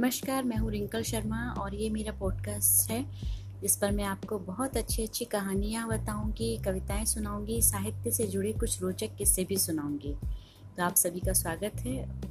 नमस्कार, मैं हूँ रिंकल शर्मा और ये मेरा पॉडकास्ट है, जिस पर मैं आपको बहुत अच्छी अच्छी कहानियाँ बताऊँगी, कविताएँ सुनाऊँगी, साहित्य से जुड़े कुछ रोचक किस्से भी सुनाऊँगी। तो आप सभी का स्वागत है।